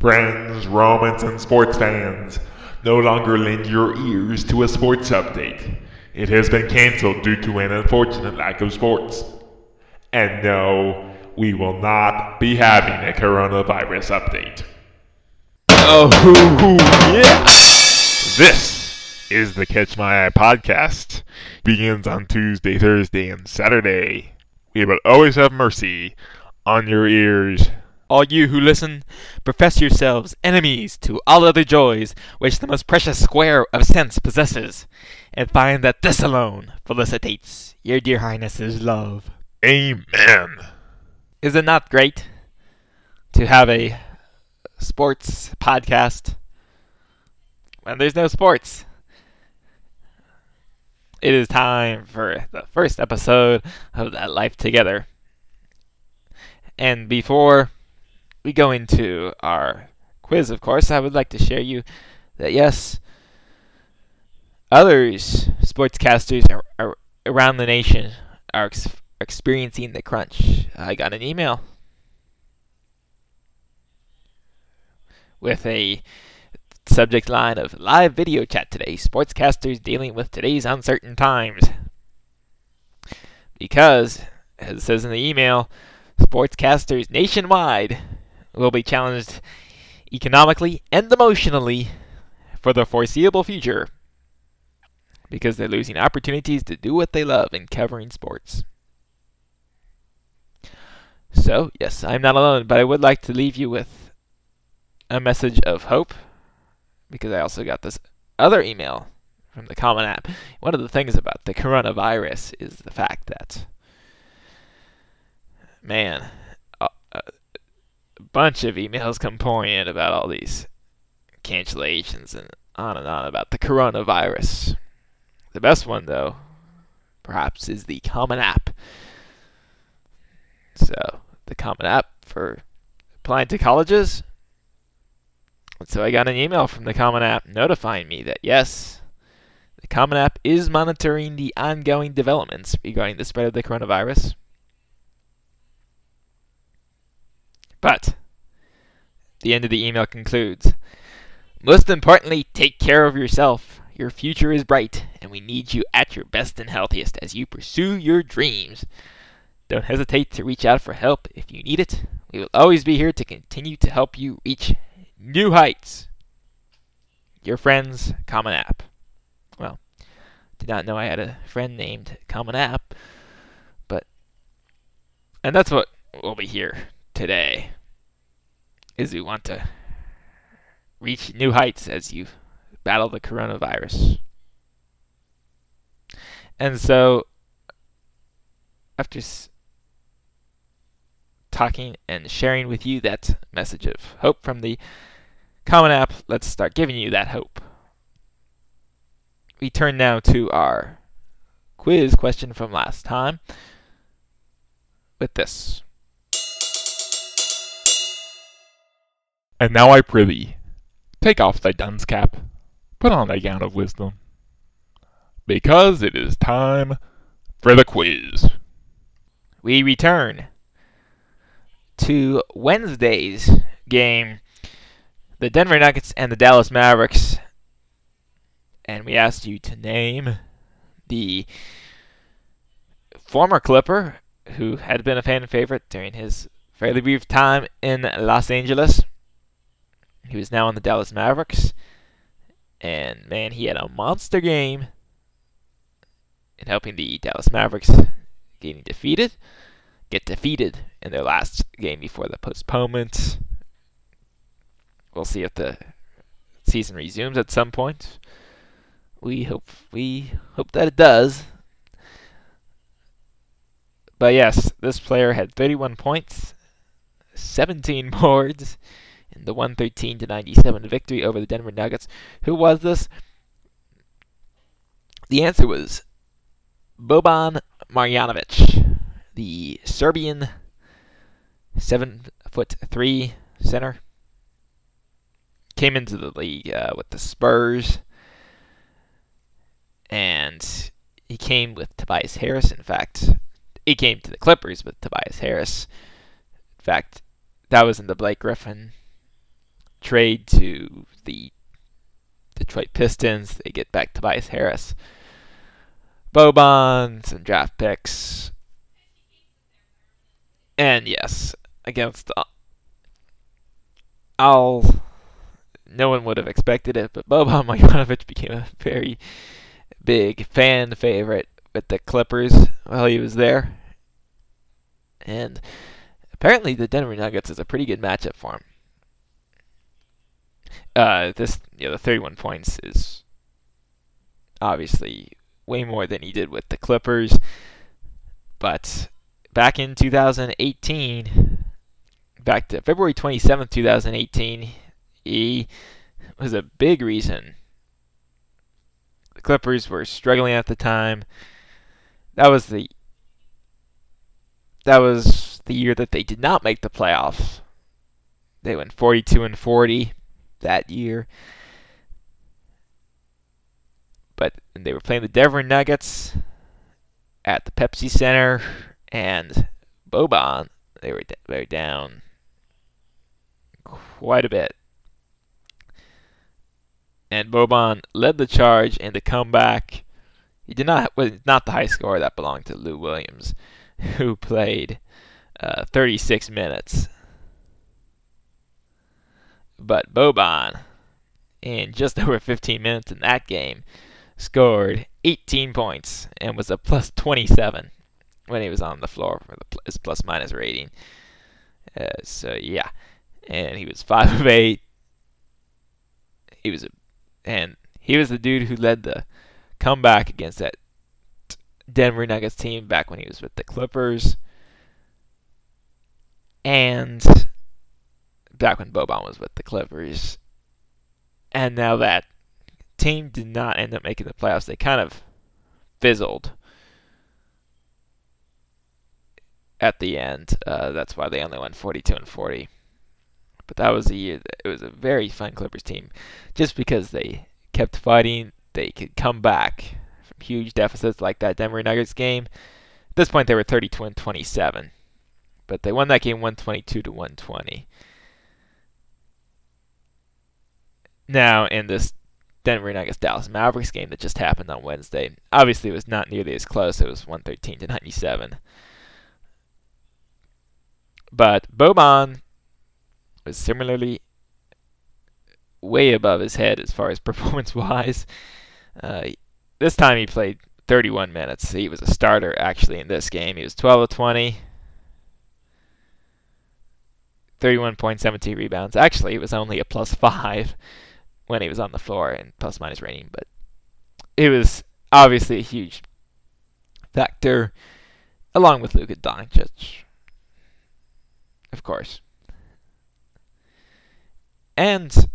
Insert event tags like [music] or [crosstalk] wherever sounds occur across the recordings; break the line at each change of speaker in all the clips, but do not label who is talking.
Friends, Romans, and sports fans, no longer lend your ears to a sports update. It has been cancelled due to an unfortunate lack of sports. And no, we will not be having a coronavirus update. Oh, yeah! This is the Catch My Eye podcast. Begins on Tuesday, Thursday, and Saturday. We will always have mercy on your ears.
All you who listen, profess yourselves enemies to all other joys which the most precious square of sense possesses, and find that this alone felicitates your dear highness's love.
Amen.
Is it not great to have a sports podcast when there's no sports? It is time for the first episode of That Life Together. And before we go into our quiz, of course, I would like to share you that yes, others, sportscasters ar- ar- around the nation, are ex- experiencing the crunch. I got an email with a subject line of live video chat today. Sportscasters dealing with today's uncertain times. Because, as it says in the email, sportscasters nationwide will be challenged economically and emotionally for the foreseeable future because they're losing opportunities to do what they love in covering sports. So, yes, I'm not alone, but I would like to leave you with a message of hope because I also got this other email from the Common App. One of the things about the coronavirus is the fact that, man, a, a bunch of emails [laughs] come pouring in about all these cancellations and on and on about the coronavirus. The best one, though, perhaps, is the Common App. So, the Common App for applying to colleges. So I got an email from the Common App notifying me that yes, the Common App is monitoring the ongoing developments regarding the spread of the coronavirus. But the end of the email concludes Most importantly, take care of yourself. Your future is bright, and we need you at your best and healthiest as you pursue your dreams. Don't hesitate to reach out for help if you need it. We will always be here to continue to help you reach new heights. Your friends, Common App. Well, did not know I had a friend named Common App, but and that's what we'll be here today. Is we want to reach new heights as you battle the coronavirus. And so, after s- talking and sharing with you that message of hope from the Common App, let's start giving you that hope. We turn now to our quiz question from last time with this.
And now I prithee, take off thy dunce cap, put on thy gown of wisdom, because it is time for the quiz.
We return to Wednesday's game, the Denver Nuggets and the Dallas Mavericks. And we asked you to name the former Clipper who had been a fan favorite during his fairly brief time in Los Angeles. He was now on the Dallas Mavericks. And man, he had a monster game in helping the Dallas Mavericks getting defeated, get defeated in their last game before the postponement. We'll see if the season resumes at some point. We hope we hope that it does. But yes, this player had 31 points, 17 [laughs] boards in the 113 to 97 victory over the Denver Nuggets. Who was this? The answer was Boban Marjanovic, the Serbian seven foot three center. Came into the league uh, with the Spurs, and he came with Tobias Harris. In fact, he came to the Clippers with Tobias Harris. In fact, that was in the Blake Griffin trade to the Detroit Pistons. They get back Tobias Harris. Boban, some draft picks. And yes, against uh, Al, no one would have expected it, but Boban [laughs] Marjanovic became a very big fan favorite with the Clippers while he was there. And apparently the Denver Nuggets is a pretty good matchup for him. Uh, this, you know, the 31 points is obviously way more than he did with the Clippers. But back in 2018, back to February 27th, 2018, he was a big reason. The Clippers were struggling at the time. That was the that was the year that they did not make the playoffs. They went 42 and 40 that year. But they were playing the Denver Nuggets at the Pepsi Center, and Boban, they were they were down quite a bit. And Boban led the charge in the comeback. He did not was not the high scorer that belonged to Lou Williams, [laughs] who played uh, 36 minutes. But Boban, in just [laughs] over 15 minutes in that game, scored 18 points and was a plus 27 when he was on the floor for the his plus minus rating. Uh, so yeah, and he was five of eight. He was a, and he was the dude who led the comeback against that Denver Nuggets team back when he was with the Clippers, and back when Boban was with the Clippers. And now that team did not end up making the playoffs, they kind of fizzled at the end. Uh, that's why they only won 42 and 40. But that was a year. that It was a very fun Clippers team, just because they kept fighting. They could come back from huge deficits like that Denver Nuggets game. At this point, they were 32 and 27, but they won that game 122 to 120. Now, in this Denver Nuggets Dallas Mavericks game that just happened on Wednesday, obviously it was not nearly as close. It was 113 to 97. But Boban was similarly way above his head as far as [laughs] performance wise. Uh, this time he played 31 minutes. He was a starter actually in this game. He was 12 of 20, 31.17 rebounds. Actually, it was only a plus [laughs] 5 when he was on the floor and plus minus rating, but it was obviously a huge factor along with Luka Doncic of course. And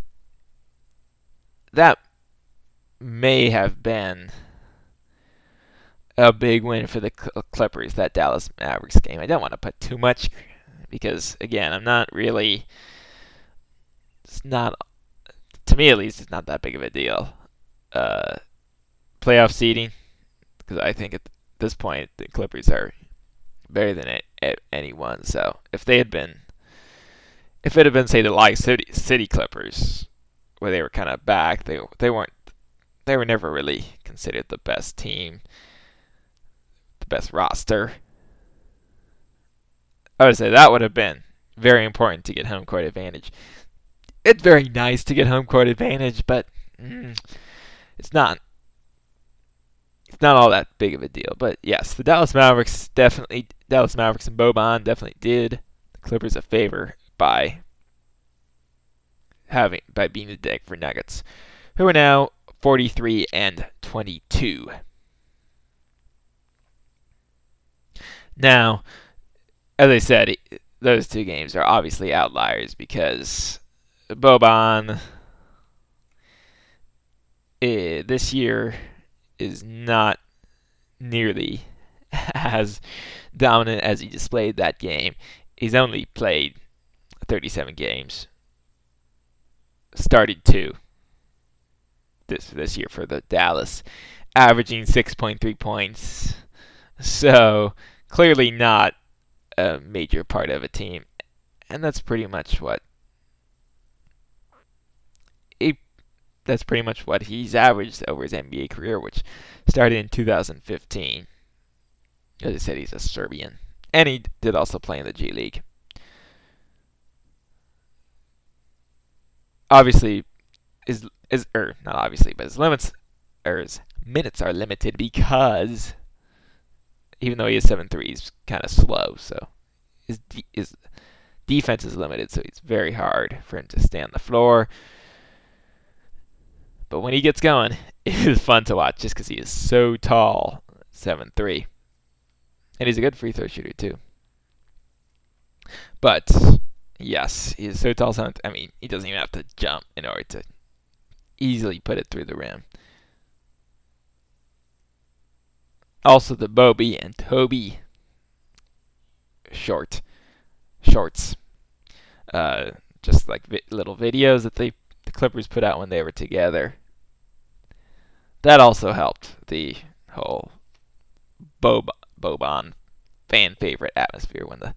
that may have been a big win for the Clippers, that Dallas Mavericks game. I don't want to put too much because, again, I'm not really. It's not. To me, at least, it's not that big of a deal. Uh, playoff seeding, because I think at this point the Clippers are better than anyone. So if they had been, if it had been say the like City City Clippers, where they were kind of back, they they weren't, they were never really considered the best team, the best roster. I would say that would have been very important to get home court advantage. It's very nice to get home court advantage, but mm, it's not it's not all that big of a deal. But yes, the Dallas Mavericks definitely, Dallas Mavericks and Boban definitely did the Clippers a favor by having by being the Denver Nuggets, who are now 43 and 22. Now, as I said, those two games are obviously outliers because Boban eh, this year is not nearly [laughs] as dominant as he displayed that game. He's only played 37 games, started two this this year for the Dallas, averaging 6.3 points. So clearly not a major part of a team, and that's pretty much what he, that's pretty much what he's averaged over his NBA career, which started in 2015. As I said, he's a Serbian, and he did also play in the G League. Obviously, his is or er, not obviously, but his limits or his minutes are limited because even though he is seven three, he's kind of slow. So his his defense is limited, so it's very hard for him to stay on the floor. But when he gets going, [laughs] it is fun to watch just because he is so tall, seven three, and he's a good free throw shooter too. But yes, he is so tall. I mean, he doesn't even have to jump in order to easily put it through the rim. Also, the Bobby and Toby short shorts, uh, just like vi- little videos that they the Clippers put out when they were together. That also helped the whole Bob Boban fan favorite atmosphere when the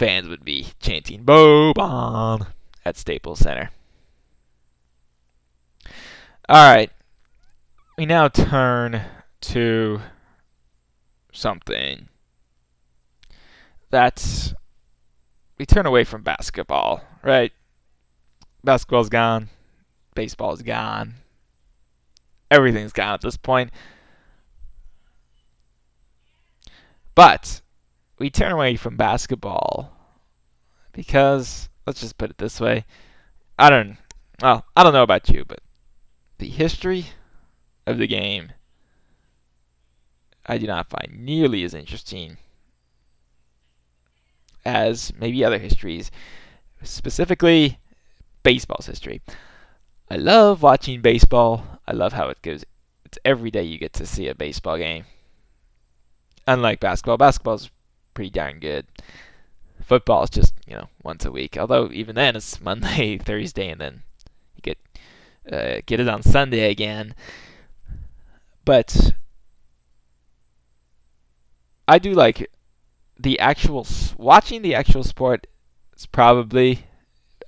fans would be chanting Boban at Staples Center. All right. We now turn to something that's we turn away from basketball, right? Basketball's gone, baseball's gone, everything's gone at this point. But we turn away from basketball because let's just put it this way. I don't well, I don't know about you, but the history of the game I do not find nearly as interesting as maybe other histories, specifically baseball's history. I love watching baseball. I love how it goes. It's every day you get to see a baseball game. Unlike basketball, basketball's pretty darn good. Football is just, you know, once a week. Although even then it's Monday, [laughs] Thursday, and then you get uh, get it on Sunday again. But I do like the actual watching the actual sport is probably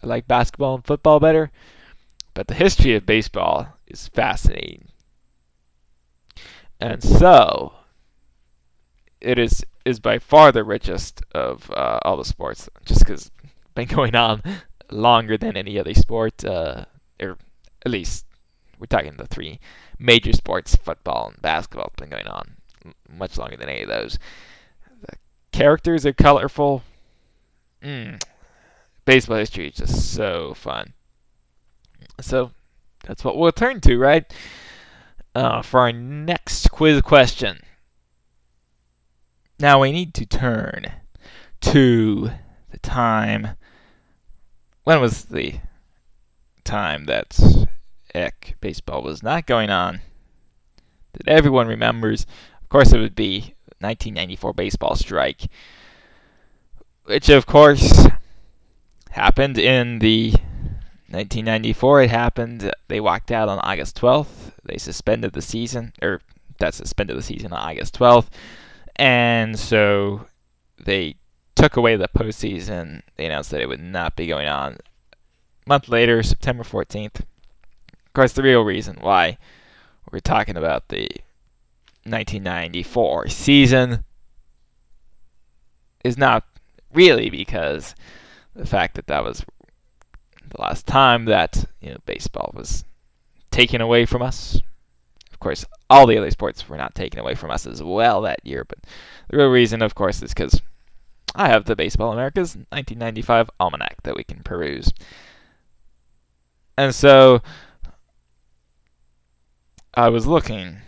like basketball and football better, but the history of baseball is fascinating. And so it is is by far the richest of uh, all the sports, just because been [laughs] going on longer than any other sport, uh, or at least we're talking the three major sports: football and basketball. Been going on much longer than any of those. The characters are colorful. Mm. Baseball history is just so fun. So that's what we'll turn to, right? Uh, for our next quiz question. Now we need to turn to the time. When was the time that Eck baseball was not going on? That everyone remembers. Of course, it would be 1994 baseball strike, which of course happened in the 1994. It happened. They walked out on August 12th. They suspended the season, or that suspended the season on August 12th, and so they took away the postseason. They announced that it would not be going on. A month later, September 14th. Of course, the real reason why we're talking about the 1994 season is not really because the fact that that was the last time that you know baseball was taken away from us. Of course, all the other sports were not taken away from us as well that year, but the real reason, of course, is because I have the Baseball America's 1995 almanac that we can peruse. And so I was looking.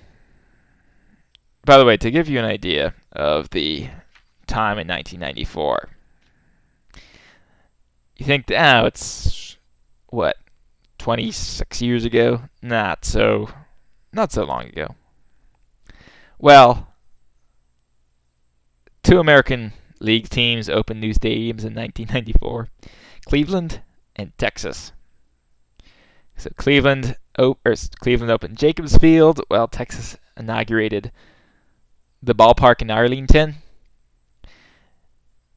By the way, to give you an idea of the time in 1994. You think, oh, it's what 26 years ago? Not so, not so long ago. Well, two American League teams opened new stadiums in 1994: Cleveland and Texas. So Cleveland, or Cleveland opened Jacobs Field, while Texas inaugurated the ballpark in Arlington.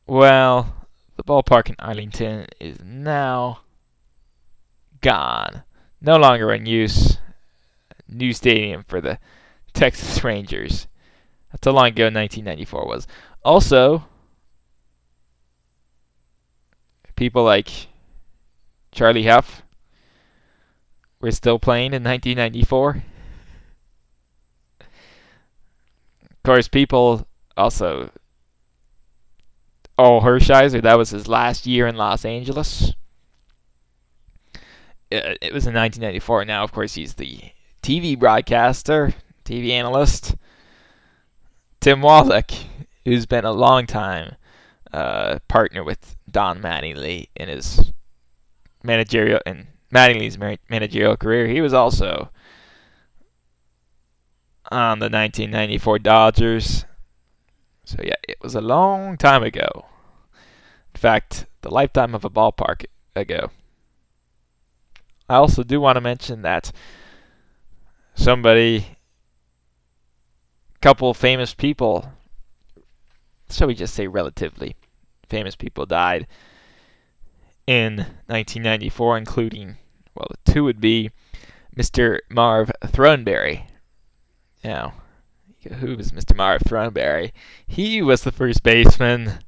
Well, the ballpark in Arlington is now gone. No longer in use. New stadium for the [laughs] Texas Rangers. That's how long ago 1994 was. Also, people like Charlie Hough were still playing in 1994. Of course, people also. Oh, Hershiser, that was his last year in Los Angeles. Uh, it was in 1994. Now, of course, he's the TV broadcaster, TV analyst. Tim Wallach, who's been a long time uh, partner with Don Mattingly in his managerial and Mattingly's managerial career. He was also on the 1994 Dodgers. So yeah, it was a long time ago. In fact, the lifetime of a ballpark ago. I also do want to mention that somebody, couple famous people, shall we just say relatively famous people died in 1994, including, well, two would be Mr. Marv Throneberry. Now, who was Mr. Marv Throneberry? He was the first baseman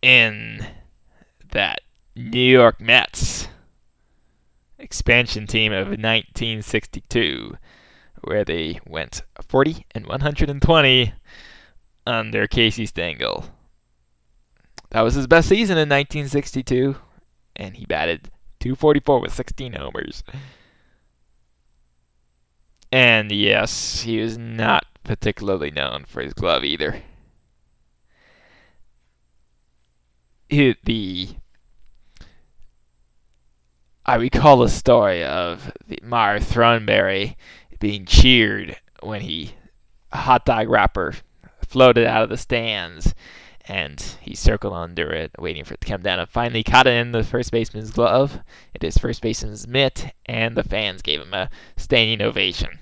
in that New York Mets expansion team of 1962, where they went 40 and 120 under Casey Stengel. That was his best season in 1962, and he batted 244 with 16 homers. And yes, he was not particularly known for his glove either. He, the I recall the story of the Marv Throneberry being cheered when he a hot dog wrapper floated out of the stands and he circled under it, waiting for it to come down, and finally caught it in the first baseman's glove, it is first baseman's mitt, and the fans gave him a standing ovation.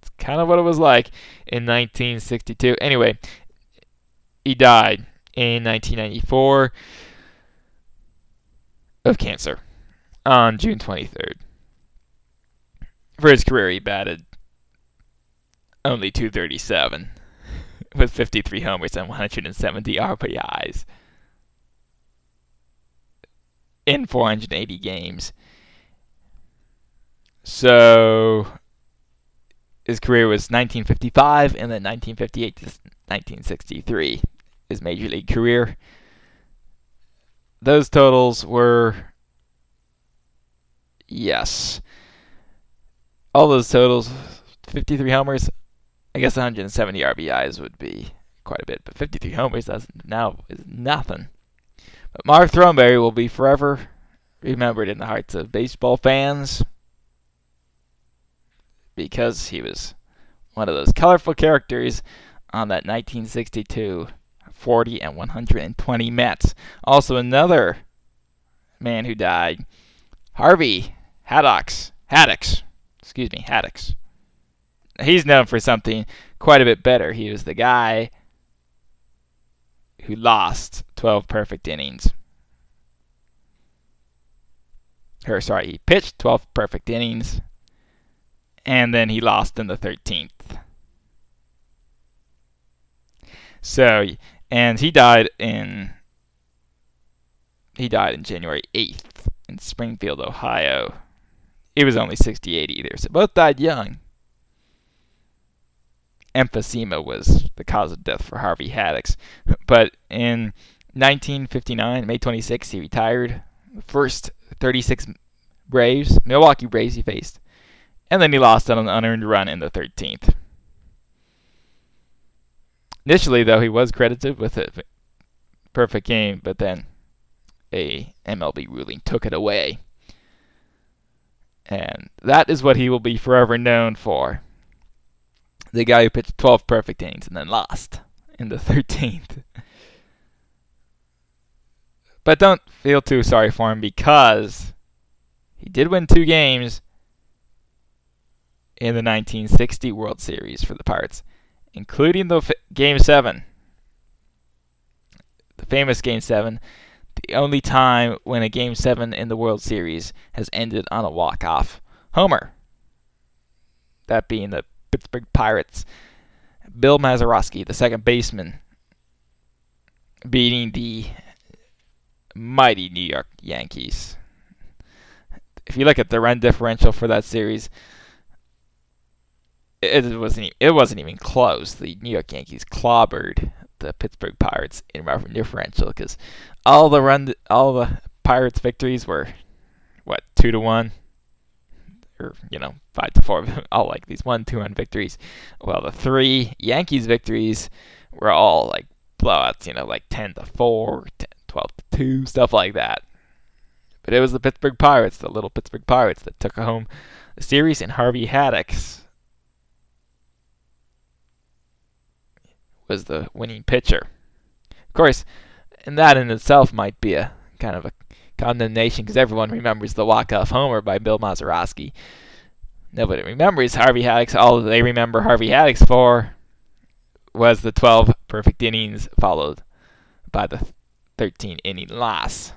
It's kind of what it was like in 1962. Anyway, he died in 1994 of cancer on June 23rd. For his career, he batted only 237 [laughs] with 53 homers and 170 RBIs in 480 games. So his career was 1955 and then 1958 to 1963 his major league career. Those totals were yes. All those totals 53 homers, I guess 170 RBIs would be quite a bit, but 53 homers that's now is nothing. But Marv Throneberry will be forever remembered in the hearts of baseball fans because he was one of those colorful characters on that 1962 40 and 120 Mets. Also, another man who died, Harvey Haddocks. Haddocks. Excuse me, Haddix he's known for something quite a bit better. He was the guy who lost 12 perfect innings. Or sorry, he pitched 12 perfect innings and then he lost in the 13th. So, and he died in he died in January 8th in Springfield, Ohio. He was only 68 either, so both died young emphysema was the cause of death for Harvey Haddix. [laughs] But in 1959, May 26, he retired. The first 36 Braves, Milwaukee Braves, he faced. And then he lost on an unearned run in the 13th. Initially, though, he was credited with a perfect game, but then a MLB ruling took it away. And that is what he will be forever known for. The guy who pitched 12 perfect innings and then lost in the [laughs] 13th. But don't feel too sorry for him because he did win two games in the 1960 World Series for the Pirates, including the f- Game 7. The famous Game 7, the only time when a Game 7 in the World Series has ended on a walk-off homer. That being the Pittsburgh Pirates. Bill Mazeroski, the second baseman, beating the mighty New York Yankees. If you look at the run differential for that series, it wasn't it wasn't even close. The New York Yankees clobbered the Pittsburgh Pirates in run differential because all the run all the Pirates victories were what two to one or you know five to four [laughs] all like these one two one victories. Well, the three Yankees victories were all like blowouts. You know, like ten to four, 10, 12 to 2, stuff like that. But it was the Pittsburgh Pirates, the little Pittsburgh Pirates, that took home the series, and Harvey Haddix was the winning pitcher. Of course, and that in itself might be a kind of a condemnation because everyone remembers the walk-off homer by Bill Mazeroski. Nobody remembers Harvey Haddix. All they remember Harvey Haddix for was the 12 perfect innings followed by the 13 inning loss.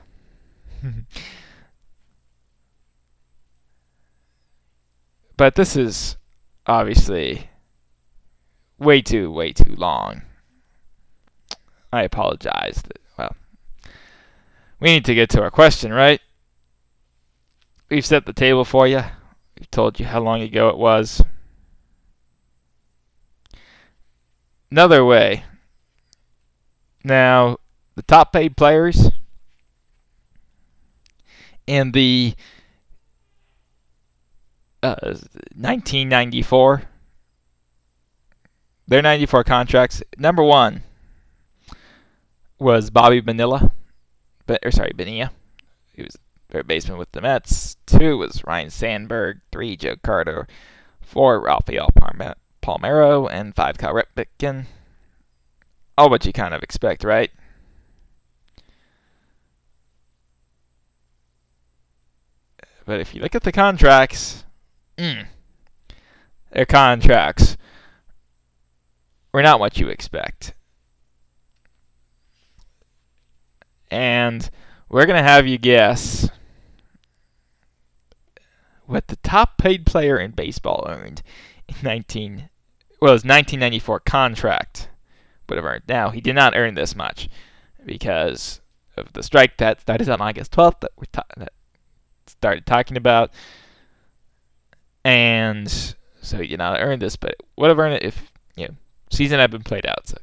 [laughs] but this is obviously way too, way too long. I apologize. Well, we need to get to our question, right? We've set the table for you. We've told you how long ago it was. Another way. Now, the top paid players in the uh, 1994 their 94 contracts number one was Bobby Bonilla but or sorry Bonilla. He was third baseman with the Mets. Two was Ryne Sandberg. Three Joe Carter. Four Rafael Palmeiro. And five Cal Ripken. All what you kind of expect right? But if you look at the contracts, mm, their contracts were not what you expect. And we're going to have you guess what the top paid player in baseball earned in 19 well, his 1994 contract would have earned. Now, he did not earn this much because of the strike that started on August 12th that we ta- that started talking about. And so, you know, I earned this, but would have earned it if, season had been played out. So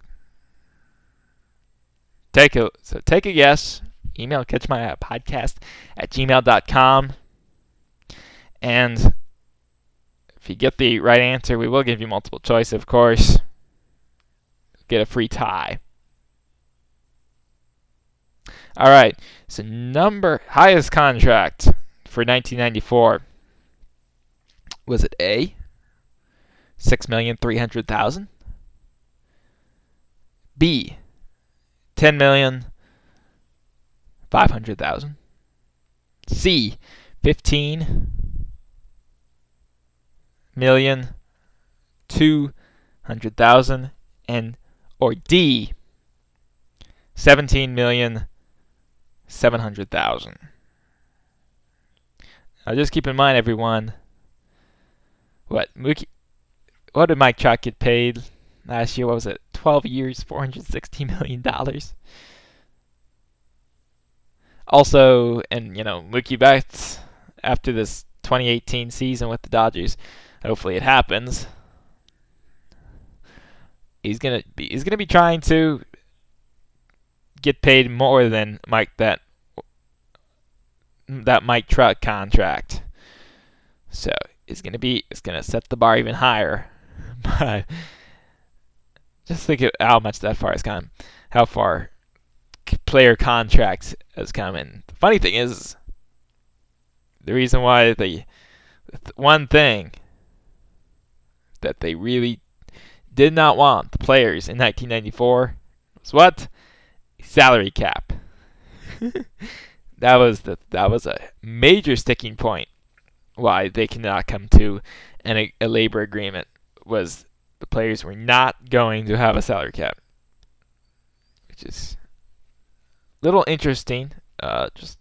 take a so take a guess. Email catch my podcast at gmail.com. And if you get the right answer, we will give you multiple choice, of course. Get a free tie. All right. So number highest contract for 1994 was it A, six million three hundred thousand? B, ten million five hundred thousand? C, fifteen million two hundred thousand? And or D, seventeen million seven hundred thousand? Now just keep in mind, everyone. What Mookie? What did Mike Trout get paid last year? What was it? 12 years, 460 million dollars. Also, and you know, Mookie Betts after this 2018 season with the Dodgers, hopefully it happens. He's gonna be he's gonna be trying to get paid more than Mike that that Mike Trout contract. So it's gonna be it's gonna set the bar even higher. [laughs] But Just think of how much that far has come, how far player contracts has come. And the funny thing is, the reason why the one thing that they really did not want the players in 1994 was what salary cap. [laughs] that was the that was a major sticking point why they cannot come to an, a labor agreement was the players were not going to have a salary cap, which is a little interesting. Uh, just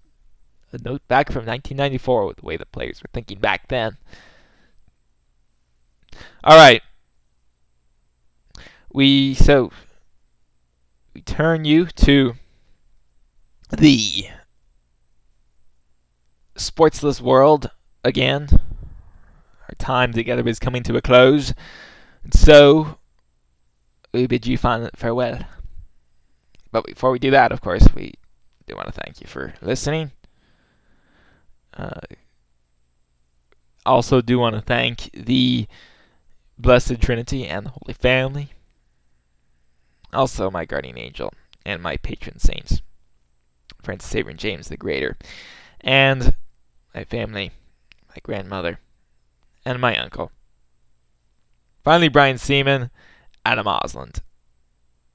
a note back from 1994 with the way the players were thinking back then. All right, we so we turn you to the sportsless world again. Our time together is coming to a close. And so, we bid you farewell. But before we do that, of course, we do want to thank you for listening. Uh, also, do want to thank the Blessed Trinity and the Holy Family. Also, my guardian angel and my patron saints, Francis Xavier and James the Greater, and my family, my grandmother, and my uncle. Finally, Brian Seaman, Adam Osland,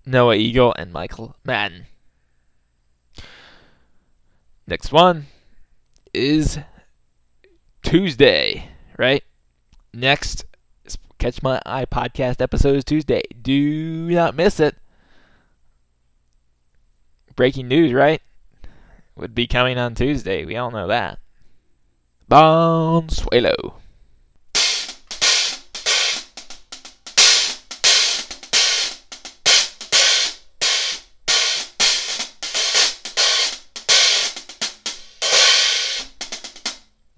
Noah Eagle, and Michael Madden. Next one is Tuesday, right? Next Catch My Eye podcast episode is Tuesday. Do not miss it. Breaking news, right? Would be coming on Tuesday. We all know that. Bonsuelo.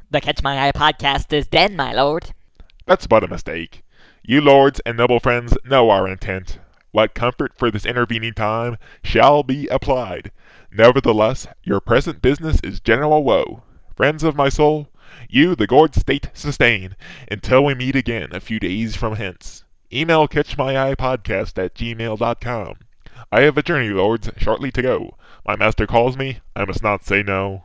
The Catch My Eye podcast is dead, my lord.
That's but a mistake. You lords and noble friends know our intent. What comfort for this intervening time shall be applied. Nevertheless, your present business is general woe. Friends of my soul, you the gourd state sustain, until we meet again a few days from hence. Email catchmyeyepodcast at gmail.com. I have a journey, lords, shortly to go. My master calls me, I must not say no.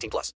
18 plus.